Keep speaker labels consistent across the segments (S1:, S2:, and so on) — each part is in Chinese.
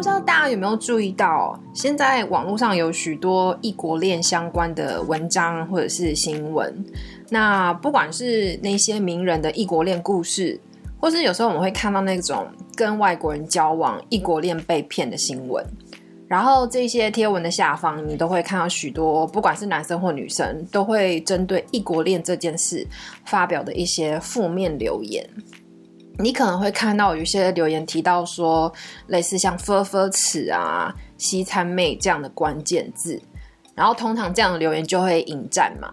S1: 不知道大家有没有注意到，现在网络上有许多异国恋相关的文章或者是新闻。那不管是那些名人的异国恋故事，或是有时候我们会看到那种跟外国人交往、异国恋被骗的新闻。然后这些贴文的下方，你都会看到许多，不管是男生或女生，都会针对异国恋这件事发表的一些负面留言。你可能会看到有些留言提到说，类似像“分分尺”啊、“西餐妹”这样的关键字，然后通常这样的留言就会引战嘛。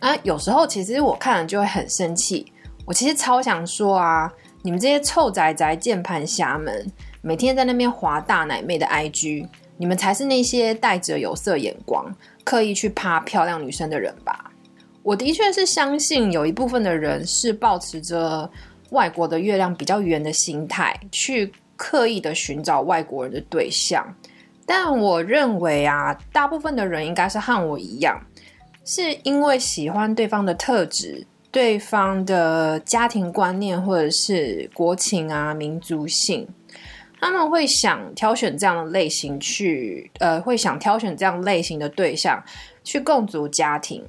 S1: 啊，有时候其实我看了就会很生气，我其实超想说啊，你们这些臭宅宅、键盘侠们，每天在那边划大奶妹的 IG，你们才是那些带着有色眼光、刻意去趴漂亮女生的人吧？我的确是相信有一部分的人是保持着。外国的月亮比较圆的心态，去刻意的寻找外国人的对象，但我认为啊，大部分的人应该是和我一样，是因为喜欢对方的特质、对方的家庭观念或者是国情啊、民族性，他们会想挑选这样的类型去，呃，会想挑选这样类型的对象去共组家庭，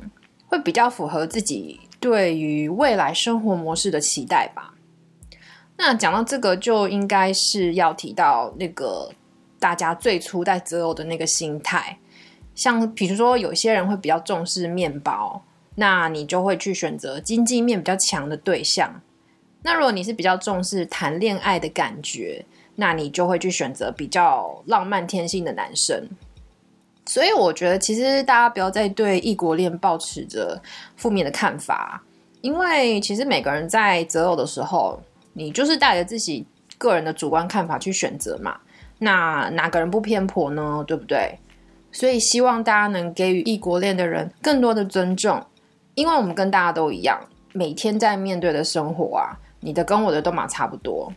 S1: 会比较符合自己。对于未来生活模式的期待吧。那讲到这个，就应该是要提到那个大家最初在择偶的那个心态。像比如说，有些人会比较重视面包，那你就会去选择经济面比较强的对象。那如果你是比较重视谈恋爱的感觉，那你就会去选择比较浪漫天性的男生。所以我觉得，其实大家不要再对异国恋抱持着负面的看法，因为其实每个人在择偶的时候，你就是带着自己个人的主观看法去选择嘛。那哪个人不偏颇呢？对不对？所以希望大家能给予异国恋的人更多的尊重，因为我们跟大家都一样，每天在面对的生活啊，你的跟我的都嘛差不多。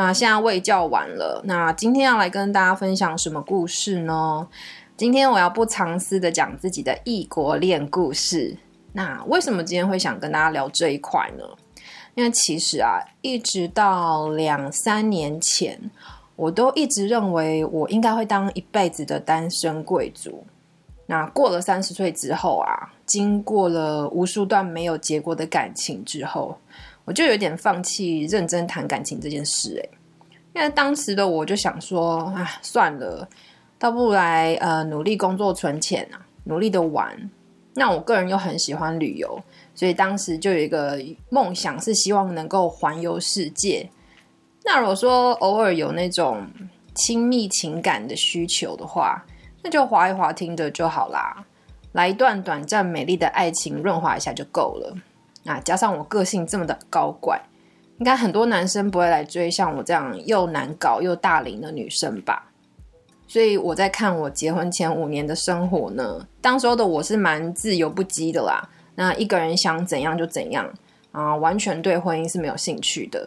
S1: 那现在喂教完了，那今天要来跟大家分享什么故事呢？今天我要不藏私的讲自己的异国恋故事。那为什么今天会想跟大家聊这一块呢？因为其实啊，一直到两三年前，我都一直认为我应该会当一辈子的单身贵族。那过了三十岁之后啊，经过了无数段没有结果的感情之后。我就有点放弃认真谈感情这件事，诶，因为当时的我就想说，啊，算了，倒不如来呃努力工作存钱啊，努力的玩。那我个人又很喜欢旅游，所以当时就有一个梦想，是希望能够环游世界。那如果说偶尔有那种亲密情感的需求的话，那就滑一滑听着就好啦，来一段短暂美丽的爱情润滑一下就够了。那加上我个性这么的高怪，应该很多男生不会来追像我这样又难搞又大龄的女生吧？所以我在看我结婚前五年的生活呢，当时候的我是蛮自由不羁的啦。那一个人想怎样就怎样啊，完全对婚姻是没有兴趣的。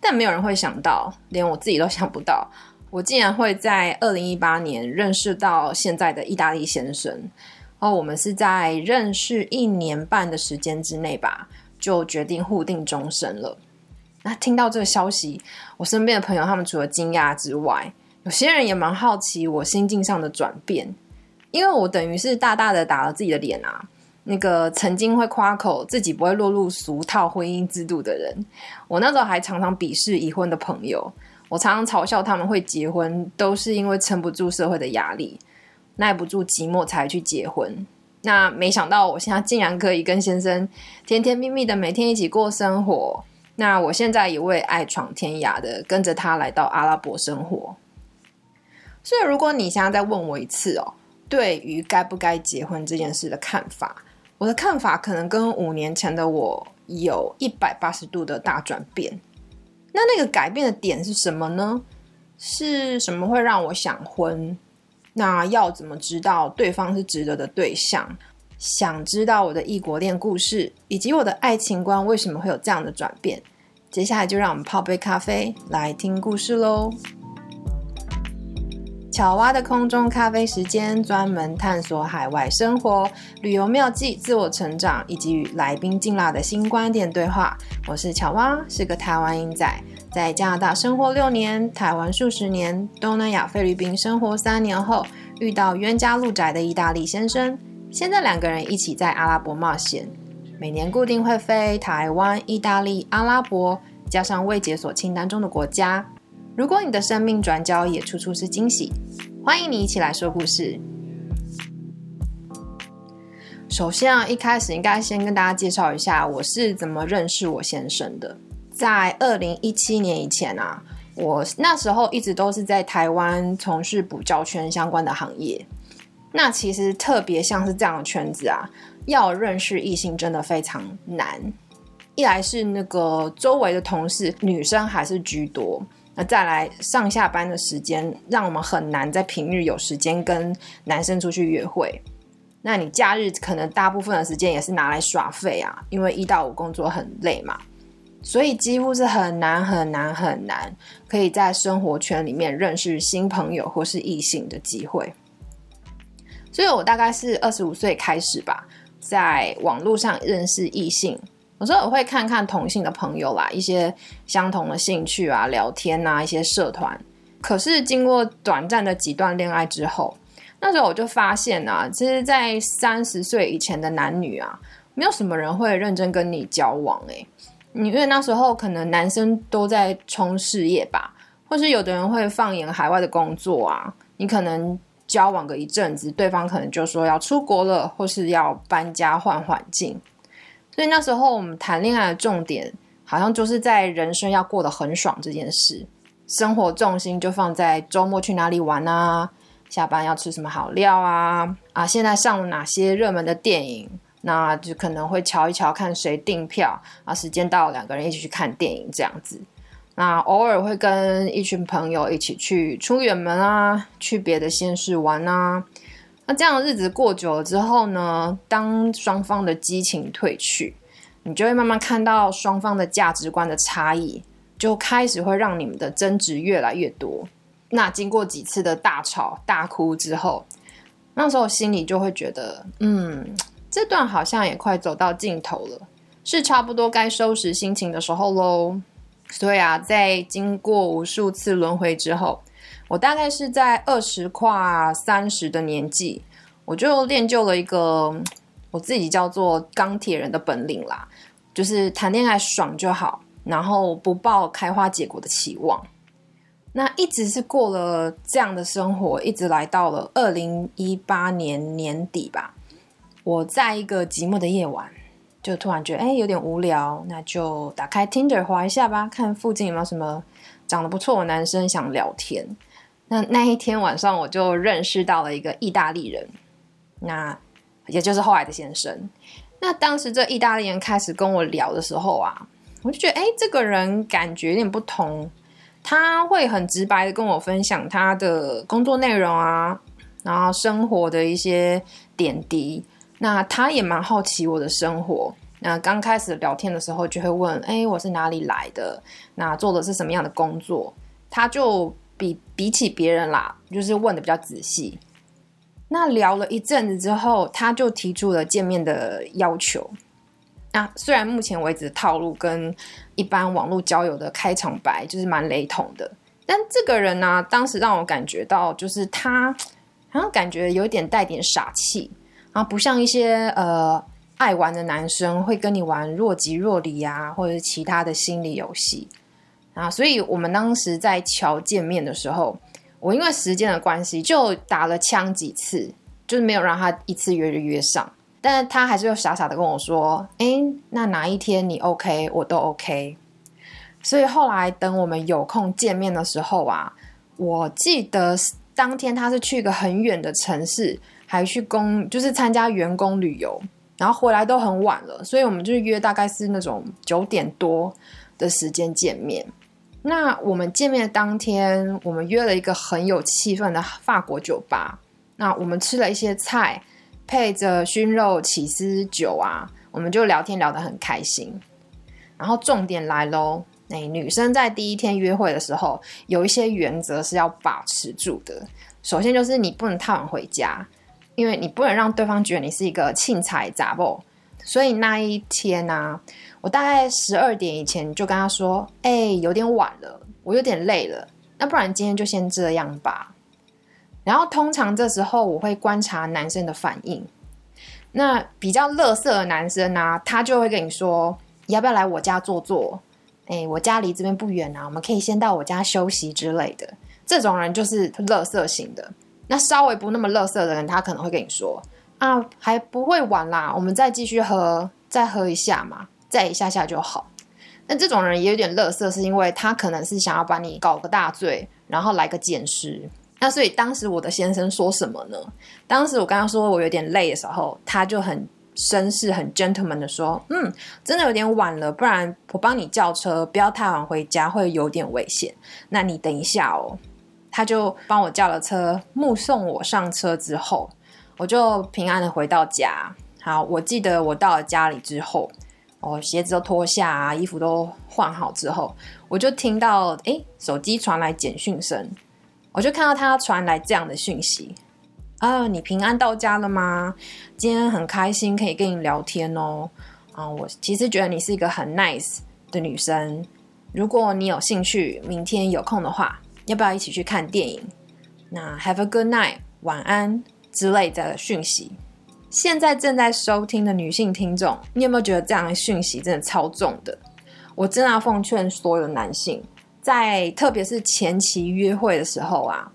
S1: 但没有人会想到，连我自己都想不到，我竟然会在二零一八年认识到现在的意大利先生。哦，我们是在认识一年半的时间之内吧，就决定互定终身了。那听到这个消息，我身边的朋友他们除了惊讶之外，有些人也蛮好奇我心境上的转变，因为我等于是大大的打了自己的脸啊。那个曾经会夸口自己不会落入俗套婚姻制度的人，我那时候还常常鄙视已婚的朋友，我常常嘲笑他们会结婚都是因为撑不住社会的压力。耐不住寂寞才去结婚，那没想到我现在竟然可以跟先生甜甜蜜蜜的每天一起过生活。那我现在也会爱闯天涯的跟着他来到阿拉伯生活。所以如果你现在再问我一次哦，对于该不该结婚这件事的看法，我的看法可能跟五年前的我有一百八十度的大转变。那那个改变的点是什么呢？是什么会让我想婚？那要怎么知道对方是值得的对象？想知道我的异国恋故事，以及我的爱情观为什么会有这样的转变？接下来就让我们泡杯咖啡来听故事喽。巧蛙的空中咖啡时间，专门探索海外生活、旅游妙计、自我成长，以及与来宾进辣的新观点对话。我是巧蛙，是个台湾英仔。在加拿大生活六年，台湾数十年，东南亚菲律宾生活三年后，遇到冤家路窄的意大利先生。现在两个人一起在阿拉伯冒险，每年固定会飞台湾、意大利、阿拉伯，加上未解锁清单中的国家。如果你的生命转角也处处是惊喜，欢迎你一起来说故事。首先啊，一开始应该先跟大家介绍一下我是怎么认识我先生的。在二零一七年以前啊，我那时候一直都是在台湾从事补教圈相关的行业。那其实特别像是这样的圈子啊，要认识异性真的非常难。一来是那个周围的同事女生还是居多，那再来上下班的时间，让我们很难在平日有时间跟男生出去约会。那你假日可能大部分的时间也是拿来耍废啊，因为一到五工作很累嘛。所以几乎是很难很难很难，可以在生活圈里面认识新朋友或是异性的机会。所以我大概是二十五岁开始吧，在网络上认识异性。有时候我会看看同性的朋友啦，一些相同的兴趣啊，聊天啊，一些社团。可是经过短暂的几段恋爱之后，那时候我就发现啊，其实，在三十岁以前的男女啊，没有什么人会认真跟你交往诶。你因为那时候可能男生都在冲事业吧，或是有的人会放眼海外的工作啊。你可能交往个一阵子，对方可能就说要出国了，或是要搬家换环境。所以那时候我们谈恋爱的重点，好像就是在人生要过得很爽这件事，生活重心就放在周末去哪里玩啊，下班要吃什么好料啊，啊，现在上了哪些热门的电影。那就可能会瞧一瞧，看谁订票啊，时间到，两个人一起去看电影这样子。那偶尔会跟一群朋友一起去出远门啊，去别的县市玩啊。那这样的日子过久了之后呢，当双方的激情褪去，你就会慢慢看到双方的价值观的差异，就开始会让你们的争执越来越多。那经过几次的大吵大哭之后，那时候心里就会觉得，嗯。这段好像也快走到尽头了，是差不多该收拾心情的时候喽。所以啊，在经过无数次轮回之后，我大概是在二十跨三十的年纪，我就练就了一个我自己叫做钢铁人的本领啦，就是谈恋爱爽就好，然后不抱开花结果的期望。那一直是过了这样的生活，一直来到了二零一八年年底吧。我在一个寂寞的夜晚，就突然觉得哎有点无聊，那就打开 Tinder 滑一下吧，看附近有没有什么长得不错的男生想聊天。那那一天晚上，我就认识到了一个意大利人，那也就是后来的先生。那当时这意大利人开始跟我聊的时候啊，我就觉得哎这个人感觉有点不同，他会很直白的跟我分享他的工作内容啊，然后生活的一些点滴。那他也蛮好奇我的生活。那刚开始聊天的时候，就会问：“哎，我是哪里来的？那做的是什么样的工作？”他就比比起别人啦，就是问的比较仔细。那聊了一阵子之后，他就提出了见面的要求。那虽然目前为止套路跟一般网络交友的开场白就是蛮雷同的，但这个人呢，当时让我感觉到，就是他好像感觉有点带点傻气。啊，不像一些呃爱玩的男生会跟你玩若即若离啊，或者是其他的心理游戏啊，所以我们当时在桥见面的时候，我因为时间的关系就打了枪几次，就是没有让他一次约就约上，但是他还是又傻傻的跟我说，哎，那哪一天你 OK，我都 OK。所以后来等我们有空见面的时候啊，我记得当天他是去一个很远的城市。还去公就是参加员工旅游，然后回来都很晚了，所以我们就约大概是那种九点多的时间见面。那我们见面的当天，我们约了一个很有气氛的法国酒吧。那我们吃了一些菜，配着熏肉起司酒啊，我们就聊天聊得很开心。然后重点来喽，那女生在第一天约会的时候，有一些原则是要保持住的。首先就是你不能太晚回家。因为你不能让对方觉得你是一个庆财杂货，所以那一天呢，我大概十二点以前就跟他说：“哎，有点晚了，我有点累了，那不然今天就先这样吧。”然后通常这时候我会观察男生的反应。那比较乐色的男生呢，他就会跟你说：“要不要来我家坐坐？哎，我家离这边不远啊，我们可以先到我家休息之类的。”这种人就是乐色型的。那稍微不那么乐色的人，他可能会跟你说：“啊，还不会晚啦，我们再继续喝，再喝一下嘛。”再一下下就好，那这种人也有点乐色，是因为他可能是想要把你搞个大醉，然后来个捡尸。那所以当时我的先生说什么呢？当时我跟他说我有点累的时候，他就很绅士、很 gentleman 的说：“嗯，真的有点晚了，不然我帮你叫车，不要太晚回家，会有点危险。那你等一下哦。”他就帮我叫了车，目送我上车之后，我就平安的回到家。好，我记得我到了家里之后。哦，鞋子都脱下啊，衣服都换好之后，我就听到哎，手机传来简讯声，我就看到他传来这样的讯息啊，你平安到家了吗？今天很开心可以跟你聊天哦。啊，我其实觉得你是一个很 nice 的女生，如果你有兴趣，明天有空的话，要不要一起去看电影？那 Have a good night，晚安之类的讯息。现在正在收听的女性听众，你有没有觉得这样的讯息真的超重的？我真的要奉劝所有男性，在特别是前期约会的时候啊，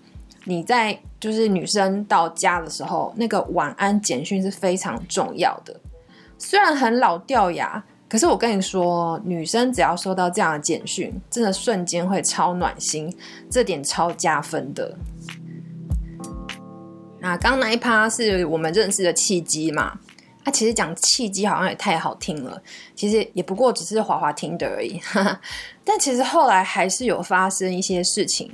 S1: 你在就是女生到家的时候，那个晚安简讯是非常重要的。虽然很老掉牙，可是我跟你说，女生只要收到这样的简讯，真的瞬间会超暖心，这点超加分的。那，刚那一趴是我们认识的契机嘛？啊，其实讲契机好像也太好听了，其实也不过只是滑滑听的而已。但其实后来还是有发生一些事情，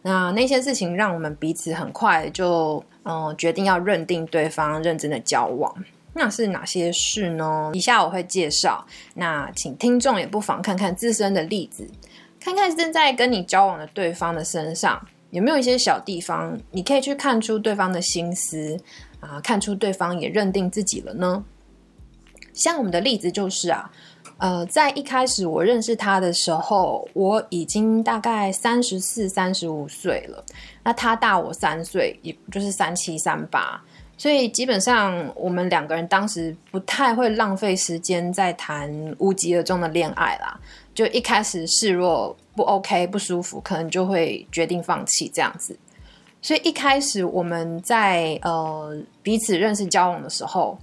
S1: 那那些事情让我们彼此很快就嗯决定要认定对方，认真的交往。那是哪些事呢？以下我会介绍。那请听众也不妨看看自身的例子，看看正在跟你交往的对方的身上。有没有一些小地方，你可以去看出对方的心思啊，看出对方也认定自己了呢？像我们的例子就是啊，呃，在一开始我认识他的时候，我已经大概三十四、三十五岁了，那他大我三岁，也就是三七三八，所以基本上我们两个人当时不太会浪费时间在谈无疾而终的恋爱啦。就一开始示弱不 OK 不舒服，可能就会决定放弃这样子。所以一开始我们在呃彼此认识交往的时候，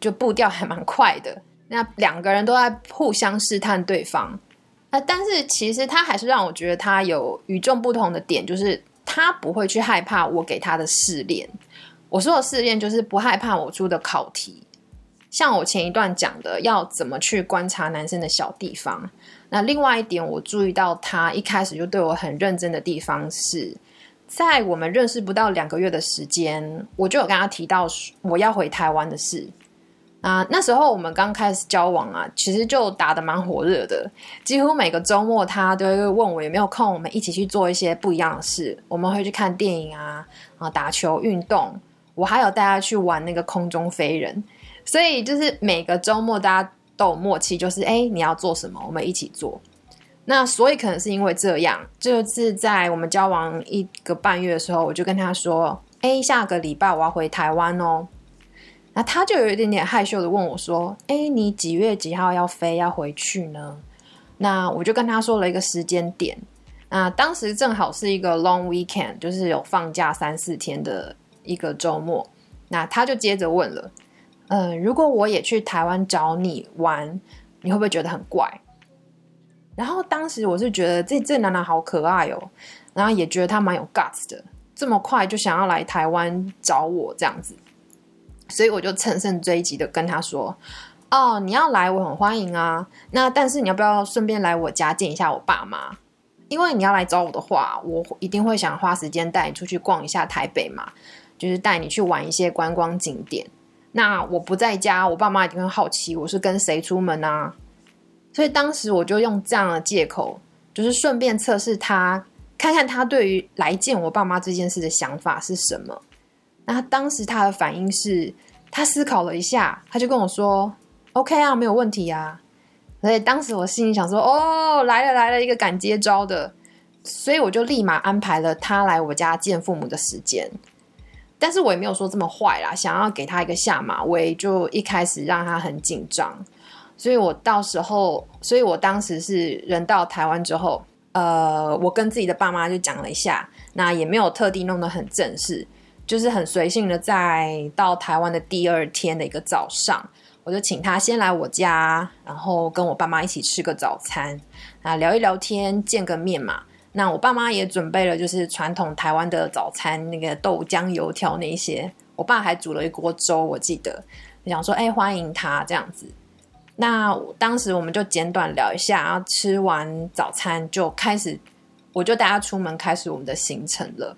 S1: 就步调还蛮快的。那两个人都在互相试探对方。那但是其实他还是让我觉得他有与众不同的点，就是他不会去害怕我给他的试炼。我说的试验就是不害怕我出的考题。像我前一段讲的，要怎么去观察男生的小地方。那另外一点，我注意到他一开始就对我很认真的地方是，在我们认识不到两个月的时间，我就有跟他提到我要回台湾的事。啊，那时候我们刚开始交往啊，其实就打得蛮火热的，几乎每个周末他都会问我有没有空，我们一起去做一些不一样的事。我们会去看电影啊，啊，打球运动，我还有带他去玩那个空中飞人。所以就是每个周末大家都有默契，就是哎，你要做什么，我们一起做。那所以可能是因为这样，就是在我们交往一个半月的时候，我就跟他说：“哎，下个礼拜我要回台湾哦。”那他就有一点点害羞的问我说：“哎，你几月几号要飞要回去呢？”那我就跟他说了一个时间点。那当时正好是一个 long weekend，就是有放假三四天的一个周末。那他就接着问了。嗯，如果我也去台湾找你玩，你会不会觉得很怪？然后当时我是觉得这这男男好可爱哦，然后也觉得他蛮有 guts 的，这么快就想要来台湾找我这样子，所以我就乘胜追击的跟他说：“哦，你要来，我很欢迎啊。那但是你要不要顺便来我家见一下我爸妈？因为你要来找我的话，我一定会想花时间带你出去逛一下台北嘛，就是带你去玩一些观光景点。”那我不在家，我爸妈一定会好奇我是跟谁出门啊？所以当时我就用这样的借口，就是顺便测试他，看看他对于来见我爸妈这件事的想法是什么。那当时他的反应是，他思考了一下，他就跟我说：“OK 啊，没有问题啊。”所以当时我心里想说：“哦，来了来了，一个敢接招的。”所以我就立马安排了他来我家见父母的时间。但是我也没有说这么坏啦，想要给他一个下马威，就一开始让他很紧张。所以我到时候，所以我当时是人到台湾之后，呃，我跟自己的爸妈就讲了一下，那也没有特地弄得很正式，就是很随性的，在到台湾的第二天的一个早上，我就请他先来我家，然后跟我爸妈一起吃个早餐，啊，聊一聊天，见个面嘛。那我爸妈也准备了，就是传统台湾的早餐，那个豆浆油条那些。我爸还煮了一锅粥，我记得，想说，哎，欢迎他这样子。那当时我们就简短聊一下，然后吃完早餐就开始，我就带他出门，开始我们的行程了。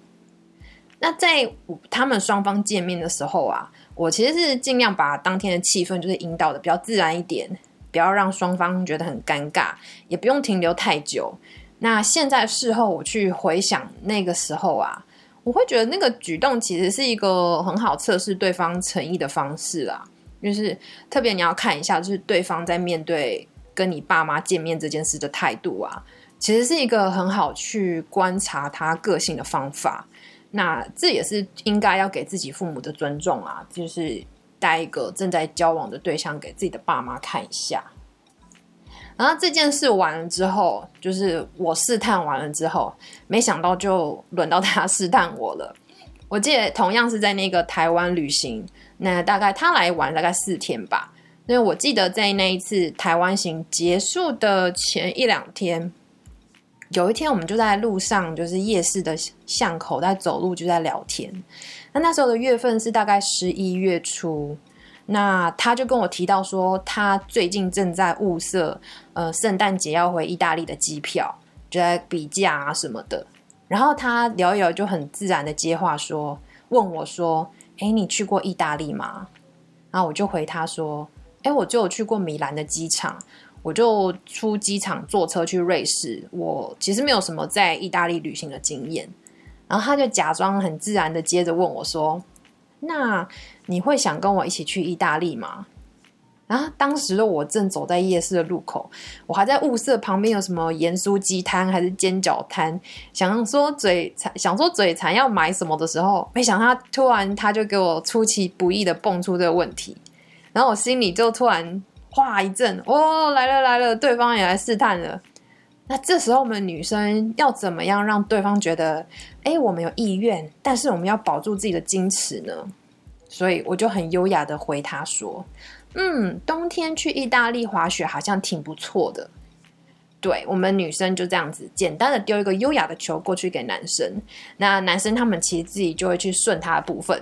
S1: 那在他们双方见面的时候啊，我其实是尽量把当天的气氛就是引导的比较自然一点，不要让双方觉得很尴尬，也不用停留太久。那现在事后我去回想那个时候啊，我会觉得那个举动其实是一个很好测试对方诚意的方式啊。就是特别你要看一下，就是对方在面对跟你爸妈见面这件事的态度啊，其实是一个很好去观察他个性的方法。那这也是应该要给自己父母的尊重啊，就是带一个正在交往的对象给自己的爸妈看一下。然后这件事完了之后，就是我试探完了之后，没想到就轮到他试探我了。我记得同样是在那个台湾旅行，那大概他来玩大概四天吧。因为我记得在那一次台湾行结束的前一两天，有一天我们就在路上，就是夜市的巷口在走路，就在聊天。那那时候的月份是大概十一月初。那他就跟我提到说，他最近正在物色，呃，圣诞节要回意大利的机票，就在比价啊什么的。然后他聊一聊，就很自然的接话说，问我说：“哎，你去过意大利吗？”然后我就回他说：“哎，我就有去过米兰的机场，我就出机场坐车去瑞士。我其实没有什么在意大利旅行的经验。”然后他就假装很自然的接着问我说。那你会想跟我一起去意大利吗？然后当时的我正走在夜市的路口，我还在物色旁边有什么盐酥鸡摊还是煎饺摊，想说嘴馋，想说嘴馋要买什么的时候，没想他突然他就给我出其不意的蹦出这个问题，然后我心里就突然哗一阵，哦，来了来了，对方也来试探了。那这时候我们女生要怎么样让对方觉得？哎，我们有意愿，但是我们要保住自己的矜持呢。所以我就很优雅的回他说：“嗯，冬天去意大利滑雪好像挺不错的。”对我们女生就这样子简单的丢一个优雅的球过去给男生，那男生他们其实自己就会去顺他的部分，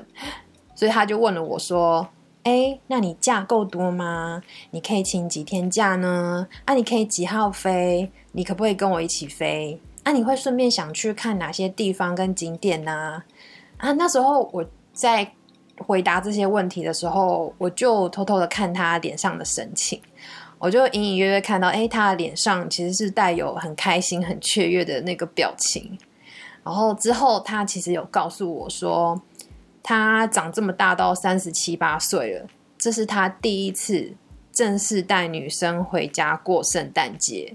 S1: 所以他就问了我说：“哎，那你假够多吗？你可以请几天假呢？啊，你可以几号飞？你可不可以跟我一起飞？”那你会顺便想去看哪些地方跟景点呢？啊，那时候我在回答这些问题的时候，我就偷偷的看他脸上的神情，我就隐隐约约看到，哎，他的脸上其实是带有很开心、很雀跃的那个表情。然后之后，他其实有告诉我说，他长这么大到三十七八岁了，这是他第一次正式带女生回家过圣诞节。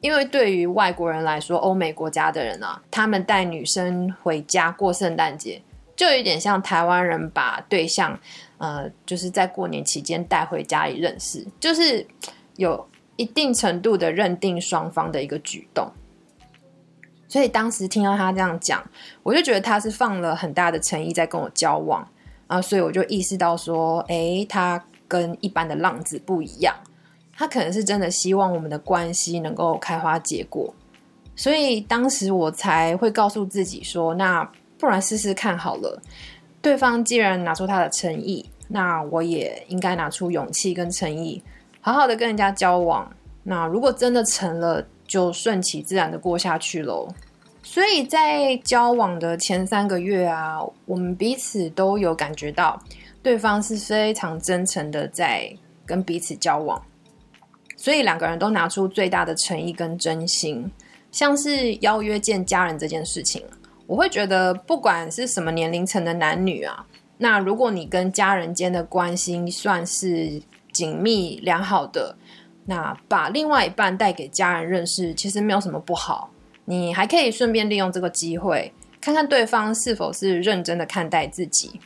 S1: 因为对于外国人来说，欧美国家的人啊，他们带女生回家过圣诞节，就有点像台湾人把对象，呃，就是在过年期间带回家里认识，就是有一定程度的认定双方的一个举动。所以当时听到他这样讲，我就觉得他是放了很大的诚意在跟我交往啊，所以我就意识到说，哎，他跟一般的浪子不一样。他可能是真的希望我们的关系能够开花结果，所以当时我才会告诉自己说：“那不然试试看好了。”对方既然拿出他的诚意，那我也应该拿出勇气跟诚意，好好的跟人家交往。那如果真的成了，就顺其自然的过下去喽。所以在交往的前三个月啊，我们彼此都有感觉到对方是非常真诚的在跟彼此交往。所以两个人都拿出最大的诚意跟真心，像是邀约见家人这件事情，我会觉得不管是什么年龄层的男女啊，那如果你跟家人间的关系算是紧密良好的，那把另外一半带给家人认识，其实没有什么不好。你还可以顺便利用这个机会，看看对方是否是认真的看待自己。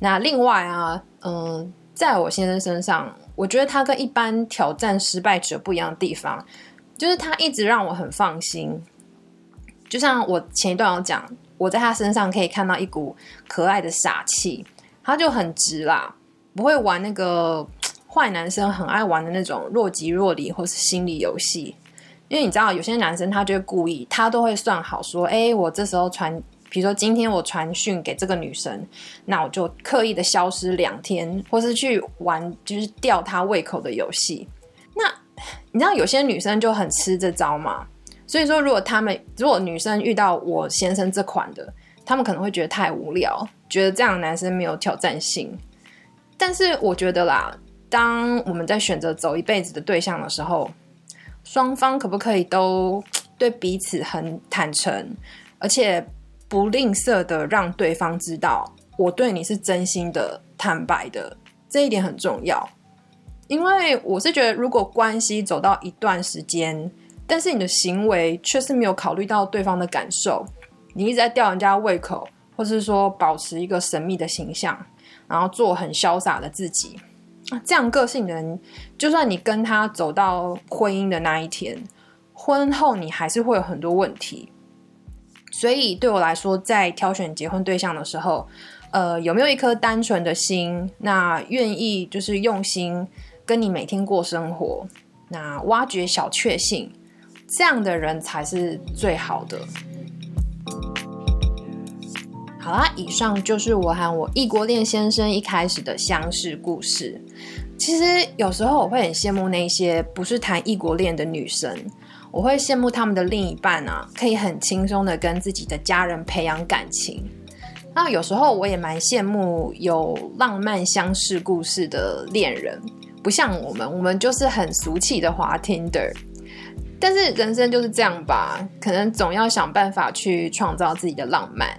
S1: 那另外啊，嗯，在我先生身上，我觉得他跟一般挑战失败者不一样的地方，就是他一直让我很放心。就像我前一段有讲，我在他身上可以看到一股可爱的傻气，他就很直啦，不会玩那个坏男生很爱玩的那种若即若离或是心理游戏。因为你知道，有些男生他就会故意，他都会算好说，哎，我这时候传，比如说今天我传讯给这个女生，那我就刻意的消失两天，或是去玩就是吊她胃口的游戏。那你知道有些女生就很吃这招嘛？所以说，如果他们如果女生遇到我先生这款的，他们可能会觉得太无聊，觉得这样的男生没有挑战性。但是我觉得啦，当我们在选择走一辈子的对象的时候，双方可不可以都对彼此很坦诚，而且不吝啬的让对方知道我对你是真心的、坦白的，这一点很重要。因为我是觉得，如果关系走到一段时间，但是你的行为却是没有考虑到对方的感受，你一直在吊人家胃口，或是说保持一个神秘的形象，然后做很潇洒的自己。这样个性的人，就算你跟他走到婚姻的那一天，婚后你还是会有很多问题。所以对我来说，在挑选结婚对象的时候，呃，有没有一颗单纯的心，那愿意就是用心跟你每天过生活，那挖掘小确幸，这样的人才是最好的。好啦，以上就是我和我异国恋先生一开始的相识故事。其实有时候我会很羡慕那些不是谈异国恋的女生，我会羡慕他们的另一半啊，可以很轻松的跟自己的家人培养感情。那有时候我也蛮羡慕有浪漫相识故事的恋人，不像我们，我们就是很俗气的滑 Tinder。但是人生就是这样吧，可能总要想办法去创造自己的浪漫。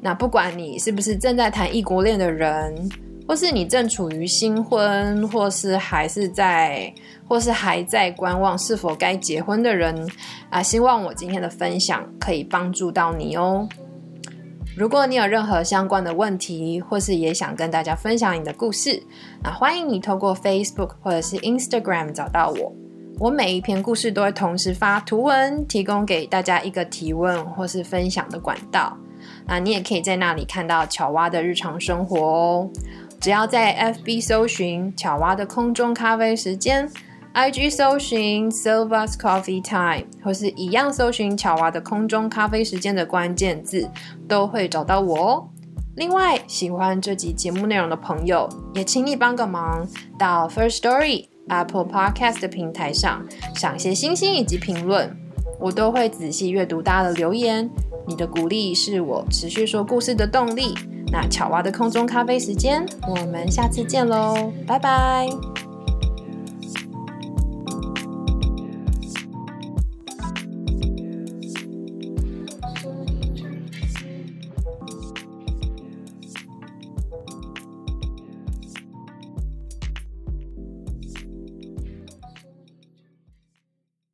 S1: 那不管你是不是正在谈异国恋的人，或是你正处于新婚，或是还是在，或是还在观望是否该结婚的人啊，希望我今天的分享可以帮助到你哦。如果你有任何相关的问题，或是也想跟大家分享你的故事，那欢迎你透过 Facebook 或者是 Instagram 找到我。我每一篇故事都会同时发图文，提供给大家一个提问或是分享的管道。那你也可以在那里看到巧蛙的日常生活哦。只要在 FB 搜寻巧蛙的空中咖啡时间，IG 搜寻 Silva's Coffee Time，或是一样搜寻巧蛙的空中咖啡时间的关键字，都会找到我哦。另外，喜欢这集节目内容的朋友，也请你帮个忙，到 First Story Apple Podcast 的平台上，赏些星星以及评论，我都会仔细阅读大家的留言。你的鼓励是我持续说故事的动力。那巧娃的空中咖啡时间，我们下次见喽，拜拜。